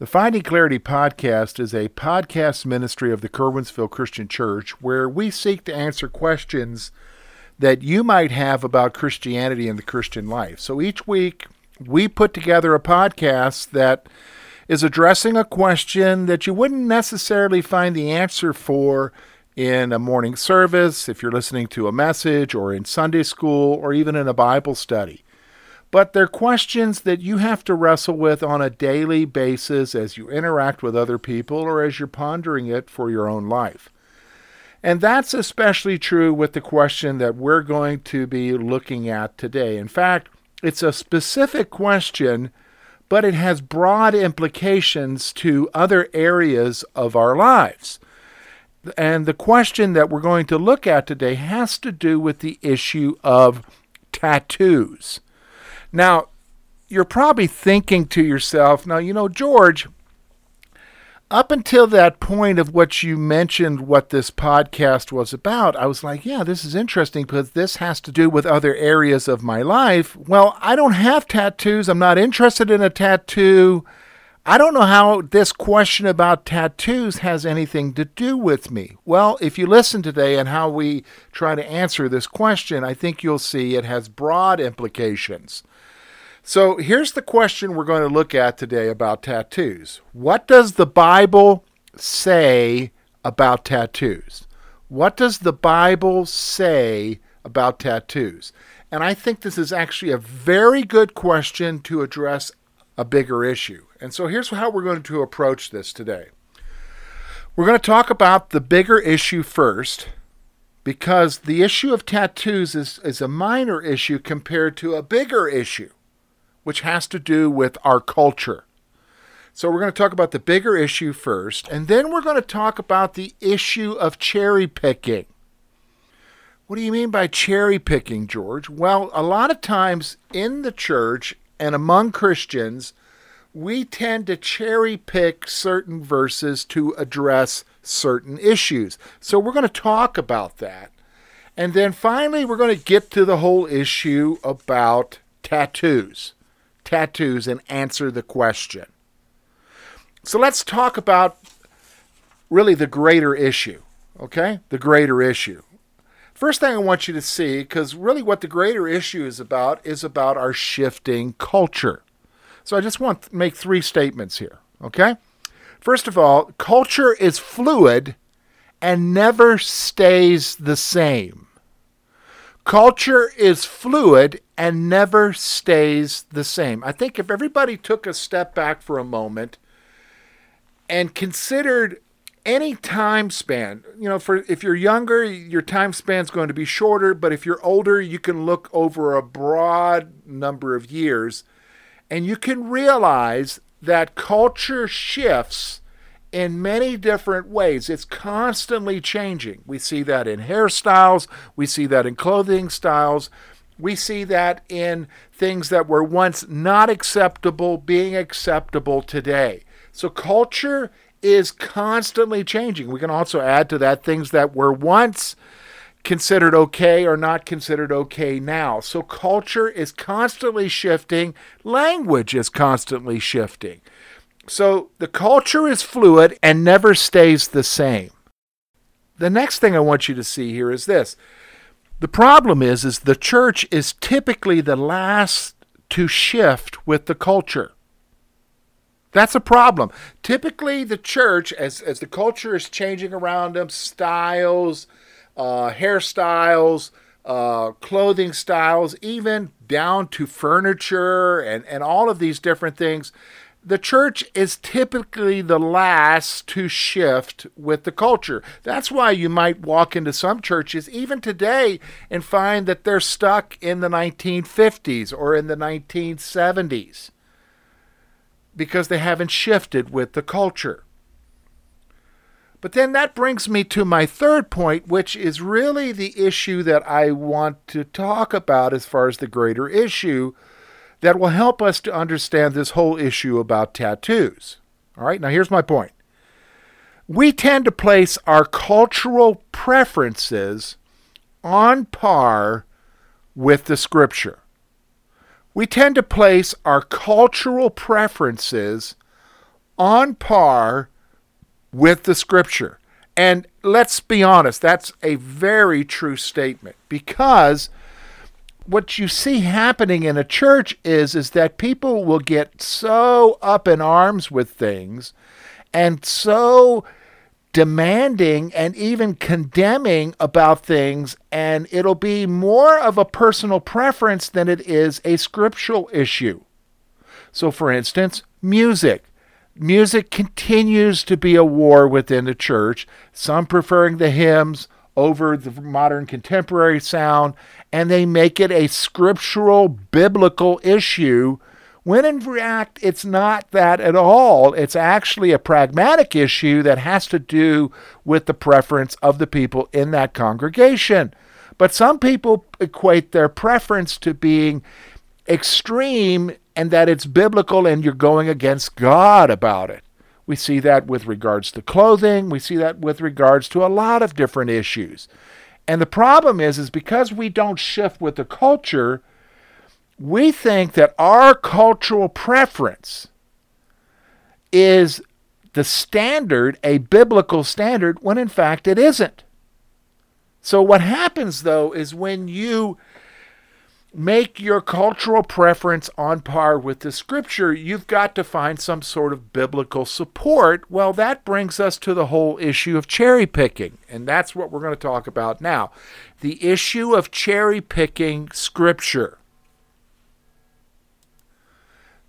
The Finding Clarity podcast is a podcast ministry of the Curwensville Christian Church where we seek to answer questions that you might have about Christianity and the Christian life. So each week, we put together a podcast that is addressing a question that you wouldn't necessarily find the answer for in a morning service, if you're listening to a message, or in Sunday school, or even in a Bible study. But they're questions that you have to wrestle with on a daily basis as you interact with other people or as you're pondering it for your own life. And that's especially true with the question that we're going to be looking at today. In fact, it's a specific question, but it has broad implications to other areas of our lives. And the question that we're going to look at today has to do with the issue of tattoos. Now, you're probably thinking to yourself, now, you know, George, up until that point of what you mentioned, what this podcast was about, I was like, yeah, this is interesting because this has to do with other areas of my life. Well, I don't have tattoos. I'm not interested in a tattoo. I don't know how this question about tattoos has anything to do with me. Well, if you listen today and how we try to answer this question, I think you'll see it has broad implications. So here's the question we're going to look at today about tattoos. What does the Bible say about tattoos? What does the Bible say about tattoos? And I think this is actually a very good question to address a bigger issue. And so here's how we're going to approach this today. We're going to talk about the bigger issue first because the issue of tattoos is, is a minor issue compared to a bigger issue which has to do with our culture. So we're going to talk about the bigger issue first, and then we're going to talk about the issue of cherry picking. What do you mean by cherry picking, George? Well, a lot of times in the church and among Christians, we tend to cherry pick certain verses to address certain issues. So we're going to talk about that. And then finally, we're going to get to the whole issue about tattoos tattoos and answer the question. So let's talk about really the greater issue, okay? The greater issue. First thing I want you to see, because really what the greater issue is about, is about our shifting culture. So I just want to make three statements here, okay? First of all, culture is fluid and never stays the same. Culture is fluid and never stays the same. I think if everybody took a step back for a moment and considered any time span, you know, for if you're younger, your time span is going to be shorter, but if you're older, you can look over a broad number of years and you can realize that culture shifts in many different ways. It's constantly changing. We see that in hairstyles, we see that in clothing styles, we see that in things that were once not acceptable being acceptable today. So culture is constantly changing. We can also add to that things that were once considered okay or not considered okay now. So culture is constantly shifting, language is constantly shifting. So the culture is fluid and never stays the same. The next thing I want you to see here is this. The problem is is the church is typically the last to shift with the culture. That's a problem. Typically the church as as the culture is changing around them, styles, uh, hairstyles, uh, clothing styles, even down to furniture and, and all of these different things, the church is typically the last to shift with the culture. That's why you might walk into some churches, even today, and find that they're stuck in the 1950s or in the 1970s because they haven't shifted with the culture. But then that brings me to my third point, which is really the issue that I want to talk about as far as the greater issue that will help us to understand this whole issue about tattoos. All right, now here's my point. We tend to place our cultural preferences on par with the scripture. We tend to place our cultural preferences on par with the scripture. And let's be honest, that's a very true statement because what you see happening in a church is is that people will get so up in arms with things and so demanding and even condemning about things and it'll be more of a personal preference than it is a scriptural issue. So for instance, music music continues to be a war within the church, some preferring the hymns over the modern contemporary sound, and they make it a scriptural biblical issue when in fact it's not that at all. It's actually a pragmatic issue that has to do with the preference of the people in that congregation. But some people equate their preference to being extreme and that it's biblical and you're going against God about it. We see that with regards to clothing, we see that with regards to a lot of different issues. And the problem is is because we don't shift with the culture, we think that our cultural preference is the standard, a biblical standard, when in fact it isn't. So, what happens though is when you make your cultural preference on par with the scripture, you've got to find some sort of biblical support. Well, that brings us to the whole issue of cherry picking, and that's what we're going to talk about now. The issue of cherry picking scripture.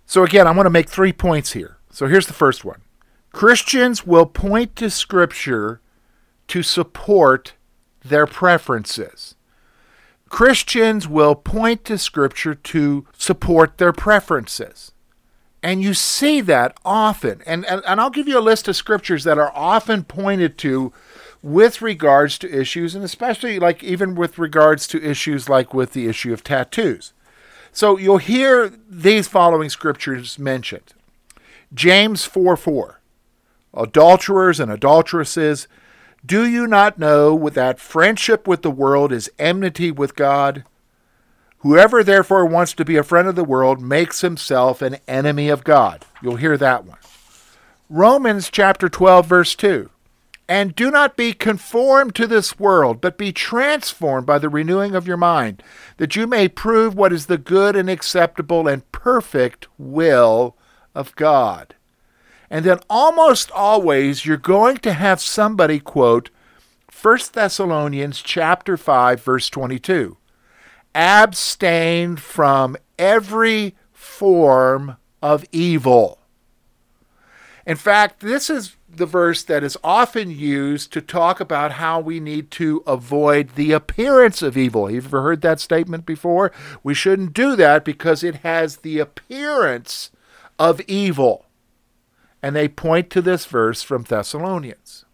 So, again, I want to make three points here. So, here's the first one Christians will point to scripture to support their preferences. Christians will point to Scripture to support their preferences. And you see that often. And, and, and, I'll give you a list of scriptures that are often pointed to with regards to issues, and especially like even with regards to issues like with the issue of tattoos. So you'll hear these following scriptures mentioned James 4 4. Adulterers and adulteresses do you not know that friendship with the world is enmity with God? Whoever therefore wants to be a friend of the world makes himself an enemy of God. You'll hear that one. Romans chapter 12, verse 2. And do not be conformed to this world, but be transformed by the renewing of your mind, that you may prove what is the good and acceptable and perfect will of God. And then almost always you're going to have somebody quote 1 Thessalonians chapter 5 verse 22. Abstain from every form of evil. In fact, this is the verse that is often used to talk about how we need to avoid the appearance of evil. You've ever heard that statement before? We shouldn't do that because it has the appearance of evil and they point to this verse from Thessalonians.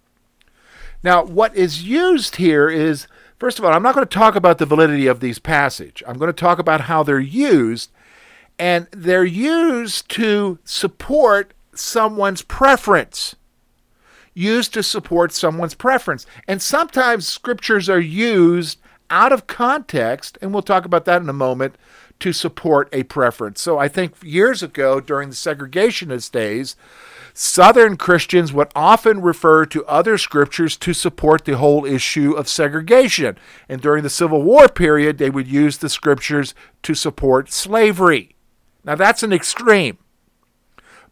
Now, what is used here is, first of all, I'm not going to talk about the validity of these passage. I'm going to talk about how they're used, and they're used to support someone's preference. Used to support someone's preference. And sometimes scriptures are used out of context, and we'll talk about that in a moment, to support a preference. So I think years ago, during the segregationist days, Southern Christians would often refer to other scriptures to support the whole issue of segregation. And during the Civil War period, they would use the scriptures to support slavery. Now, that's an extreme,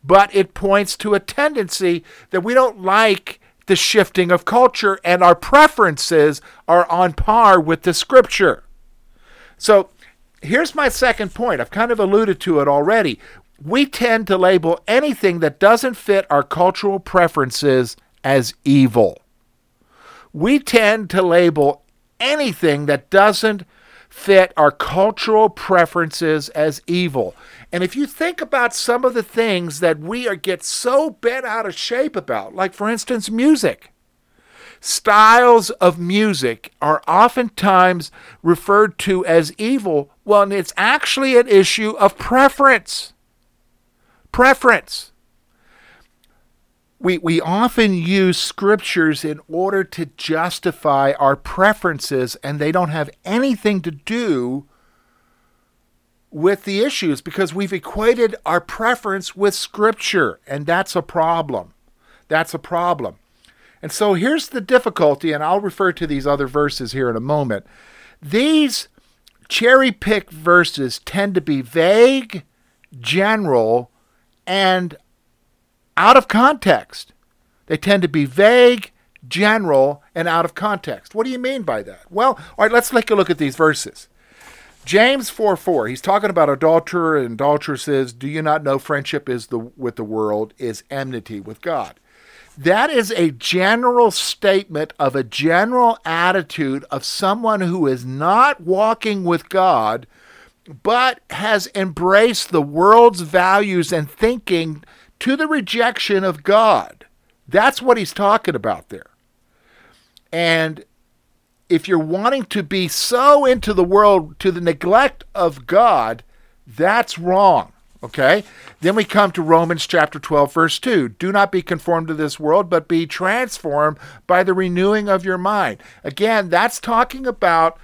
but it points to a tendency that we don't like the shifting of culture, and our preferences are on par with the scripture. So, here's my second point. I've kind of alluded to it already we tend to label anything that doesn't fit our cultural preferences as evil. We tend to label anything that doesn't fit our cultural preferences as evil. And if you think about some of the things that we are get so bent out of shape about, like for instance music. styles of music are oftentimes referred to as evil. Well, it's actually an issue of preference. Preference. We, we often use scriptures in order to justify our preferences, and they don't have anything to do with the issues because we've equated our preference with scripture, and that's a problem. That's a problem. And so here's the difficulty, and I'll refer to these other verses here in a moment. These cherry picked verses tend to be vague, general, and out of context. They tend to be vague, general, and out of context. What do you mean by that? Well, all right, let's take a look at these verses. James 4 4, he's talking about adulterer and adulteresses. Do you not know friendship is the with the world is enmity with God? That is a general statement of a general attitude of someone who is not walking with God, but has embraced the world's values and thinking to the rejection of God. That's what he's talking about there. And if you're wanting to be so into the world to the neglect of God, that's wrong. Okay? Then we come to Romans chapter 12, verse 2. Do not be conformed to this world, but be transformed by the renewing of your mind. Again, that's talking about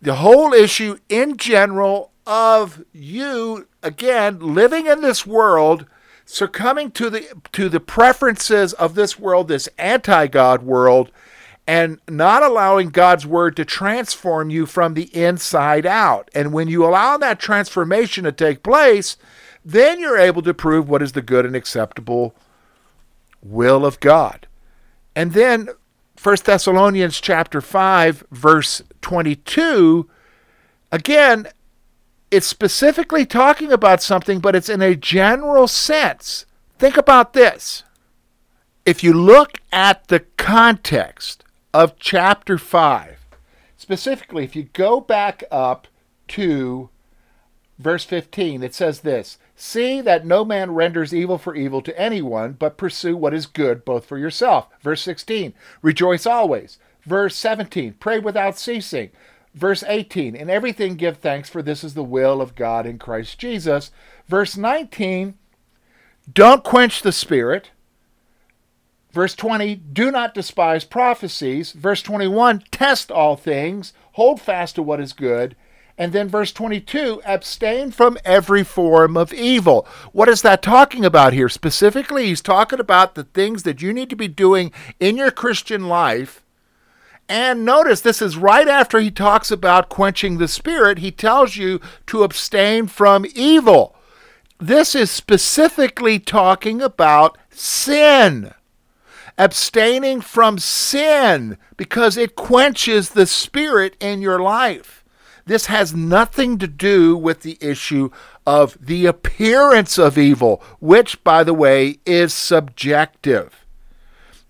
the whole issue in general of you, again, living in this world, succumbing to the to the preferences of this world, this anti-God world, and not allowing God's word to transform you from the inside out. And when you allow that transformation to take place, then you're able to prove what is the good and acceptable will of God. And then 1 Thessalonians chapter 5 verse 22 again it's specifically talking about something but it's in a general sense. Think about this. If you look at the context of chapter 5. Specifically, if you go back up to verse 15, it says this See that no man renders evil for evil to anyone, but pursue what is good both for yourself. Verse 16, rejoice always. Verse 17, pray without ceasing. Verse 18, in everything give thanks, for this is the will of God in Christ Jesus. Verse 19, don't quench the spirit. Verse 20, do not despise prophecies. Verse 21, test all things, hold fast to what is good. And then verse 22, abstain from every form of evil. What is that talking about here? Specifically, he's talking about the things that you need to be doing in your Christian life. And notice this is right after he talks about quenching the spirit, he tells you to abstain from evil. This is specifically talking about sin abstaining from sin because it quenches the spirit in your life. This has nothing to do with the issue of the appearance of evil, which, by the way, is subjective.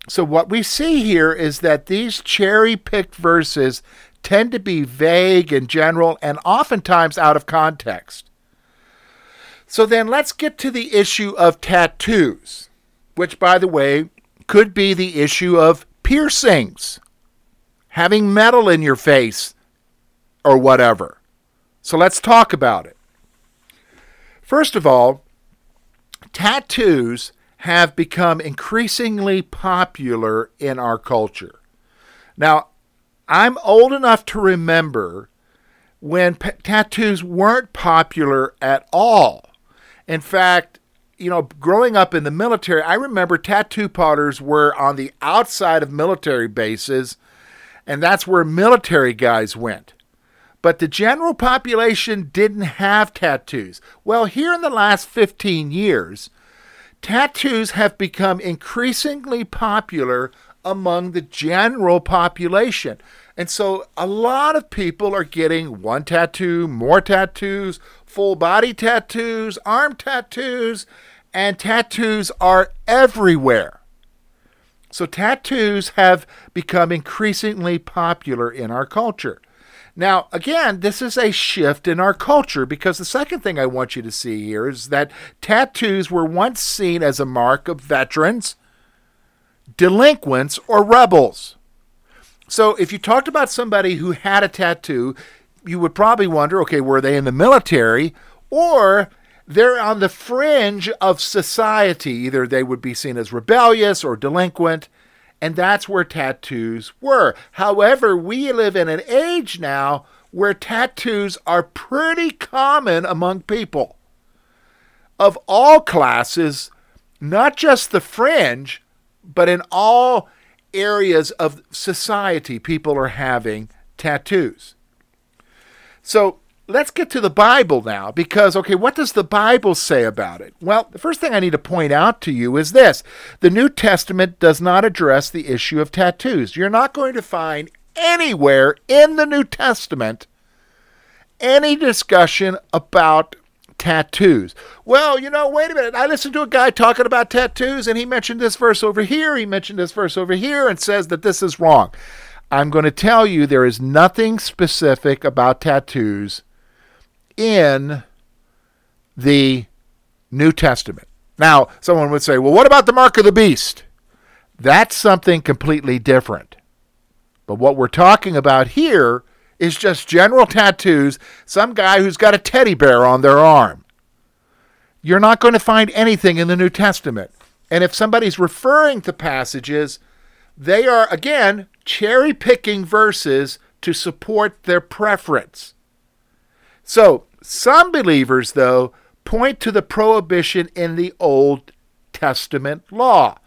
So, what we see here is that these cherry picked verses tend to be vague and general and oftentimes out of context. So, then let's get to the issue of tattoos, which, by the way, could be the issue of piercings, having metal in your face, or whatever. So let's talk about it. First of all, tattoos have become increasingly popular in our culture. Now, I'm old enough to remember when p- tattoos weren't popular at all. In fact, you know, growing up in the military, I remember tattoo parlors were on the outside of military bases, and that's where military guys went. But the general population didn't have tattoos. Well, here in the last 15 years, tattoos have become increasingly popular among the general population. And so a lot of people are getting one tattoo, more tattoos, full body tattoos, arm tattoos, and tattoos are everywhere. So tattoos have become increasingly popular in our culture. Now, again, this is a shift in our culture because the second thing I want you to see here is that tattoos were once seen as a mark of veterans, delinquents or rebels. So if you talked about somebody who had a tattoo, you would probably wonder okay, were they in the military or they're on the fringe of society? Either they would be seen as rebellious or delinquent, and that's where tattoos were. However, we live in an age now where tattoos are pretty common among people of all classes, not just the fringe, but in all areas of society, people are having tattoos. So let's get to the Bible now because, okay, what does the Bible say about it? Well, the first thing I need to point out to you is this the New Testament does not address the issue of tattoos. You're not going to find anywhere in the New Testament any discussion about tattoos. Well, you know, wait a minute. I listened to a guy talking about tattoos and he mentioned this verse over here, he mentioned this verse over here, and says that this is wrong. I'm going to tell you there is nothing specific about tattoos in the New Testament. Now, someone would say, well, what about the mark of the beast? That's something completely different. But what we're talking about here is just general tattoos, some guy who's got a teddy bear on their arm. You're not going to find anything in the New Testament. And if somebody's referring to passages, they are, again, cherry picking verses to support their preference. So, some believers, though, point to the prohibition in the Old Testament law.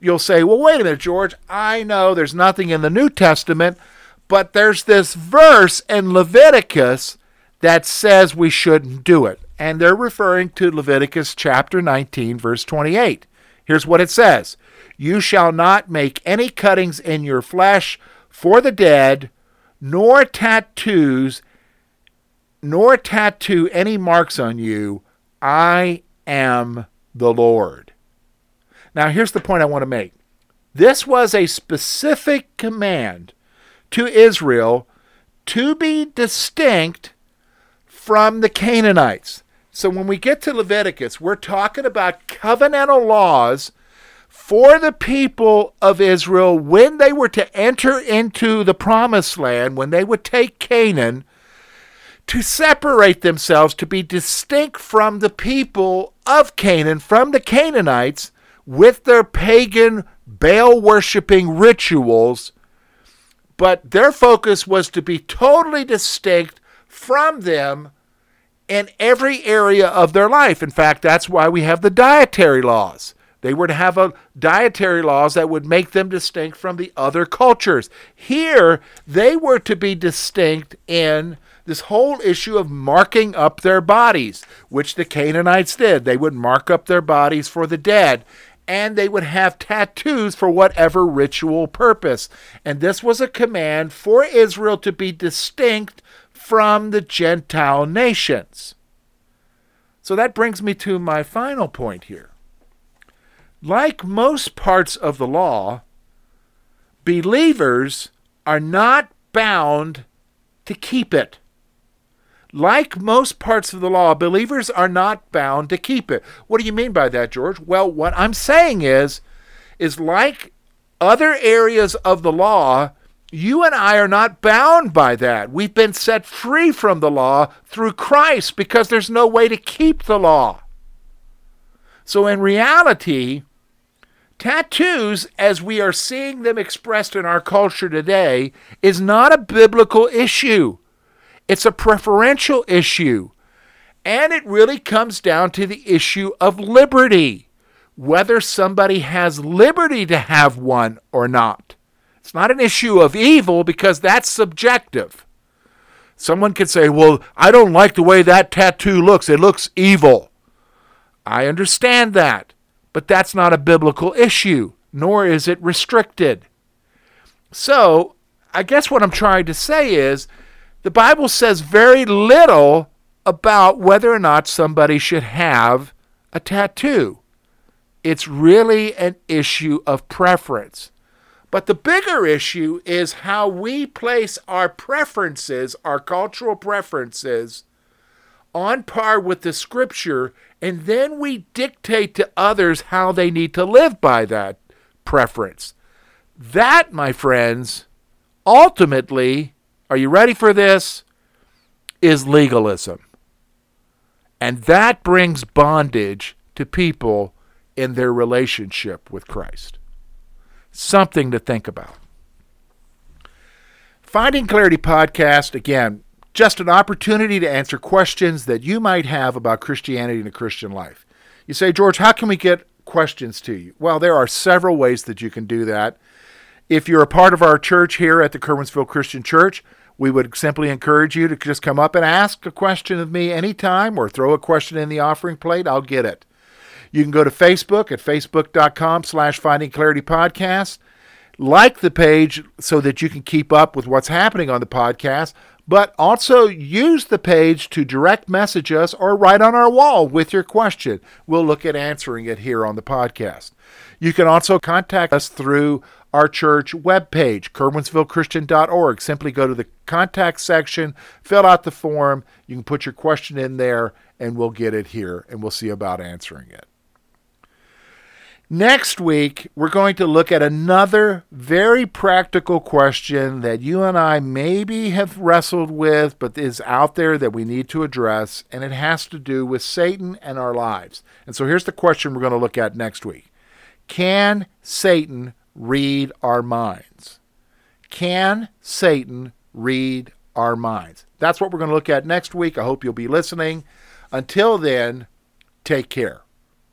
You'll say, well, wait a minute, George. I know there's nothing in the New Testament, but there's this verse in Leviticus that says we shouldn't do it. And they're referring to Leviticus chapter 19, verse 28. Here's what it says You shall not make any cuttings in your flesh for the dead, nor tattoos, nor tattoo any marks on you. I am the Lord. Now, here's the point I want to make. This was a specific command to Israel to be distinct from the Canaanites. So when we get to Leviticus, we're talking about covenantal laws for the people of Israel when they were to enter into the promised land, when they would take Canaan, to separate themselves, to be distinct from the people of Canaan, from the Canaanites, with their pagan Baal worshiping rituals. But their focus was to be totally distinct from them in every area of their life. In fact, that's why we have the dietary laws. They were to have a dietary laws that would make them distinct from the other cultures. Here, they were to be distinct in this whole issue of marking up their bodies, which the Canaanites did. They would mark up their bodies for the dead, and they would have tattoos for whatever ritual purpose. And this was a command for Israel to be distinct from the Gentile nations. So that brings me to my final point here. Like most parts of the law, believers are not bound to keep it. Like most parts of the law, believers are not bound to keep it. What do you mean by that, George? Well, what I'm saying is is like other areas of the law, you and I are not bound by that. We've been set free from the law through Christ because there's no way to keep the law. So, in reality, tattoos, as we are seeing them expressed in our culture today, is not a biblical issue. It's a preferential issue. And it really comes down to the issue of liberty whether somebody has liberty to have one or not. It's not an issue of evil because that's subjective. Someone could say, Well, I don't like the way that tattoo looks. It looks evil. I understand that, but that's not a biblical issue, nor is it restricted. So, I guess what I'm trying to say is the Bible says very little about whether or not somebody should have a tattoo. It's really an issue of preference. But the bigger issue is how we place our preferences, our cultural preferences, on par with the scripture, and then we dictate to others how they need to live by that preference. That, my friends, ultimately, are you ready for this? Is legalism. And that brings bondage to people in their relationship with Christ. Something to think about. Finding Clarity podcast, again, just an opportunity to answer questions that you might have about Christianity and the Christian life. You say, George, how can we get questions to you? Well, there are several ways that you can do that. If you're a part of our church here at the Curwensville Christian Church, we would simply encourage you to just come up and ask a question of me anytime or throw a question in the offering plate. I'll get it. You can go to Facebook at facebook.com slash finding clarity podcast. Like the page so that you can keep up with what's happening on the podcast, but also use the page to direct message us or write on our wall with your question. We'll look at answering it here on the podcast. You can also contact us through our church webpage, curwensvillechristian.org. Simply go to the contact section, fill out the form. You can put your question in there, and we'll get it here, and we'll see about answering it. Next week, we're going to look at another very practical question that you and I maybe have wrestled with, but is out there that we need to address, and it has to do with Satan and our lives. And so here's the question we're going to look at next week Can Satan read our minds? Can Satan read our minds? That's what we're going to look at next week. I hope you'll be listening. Until then, take care.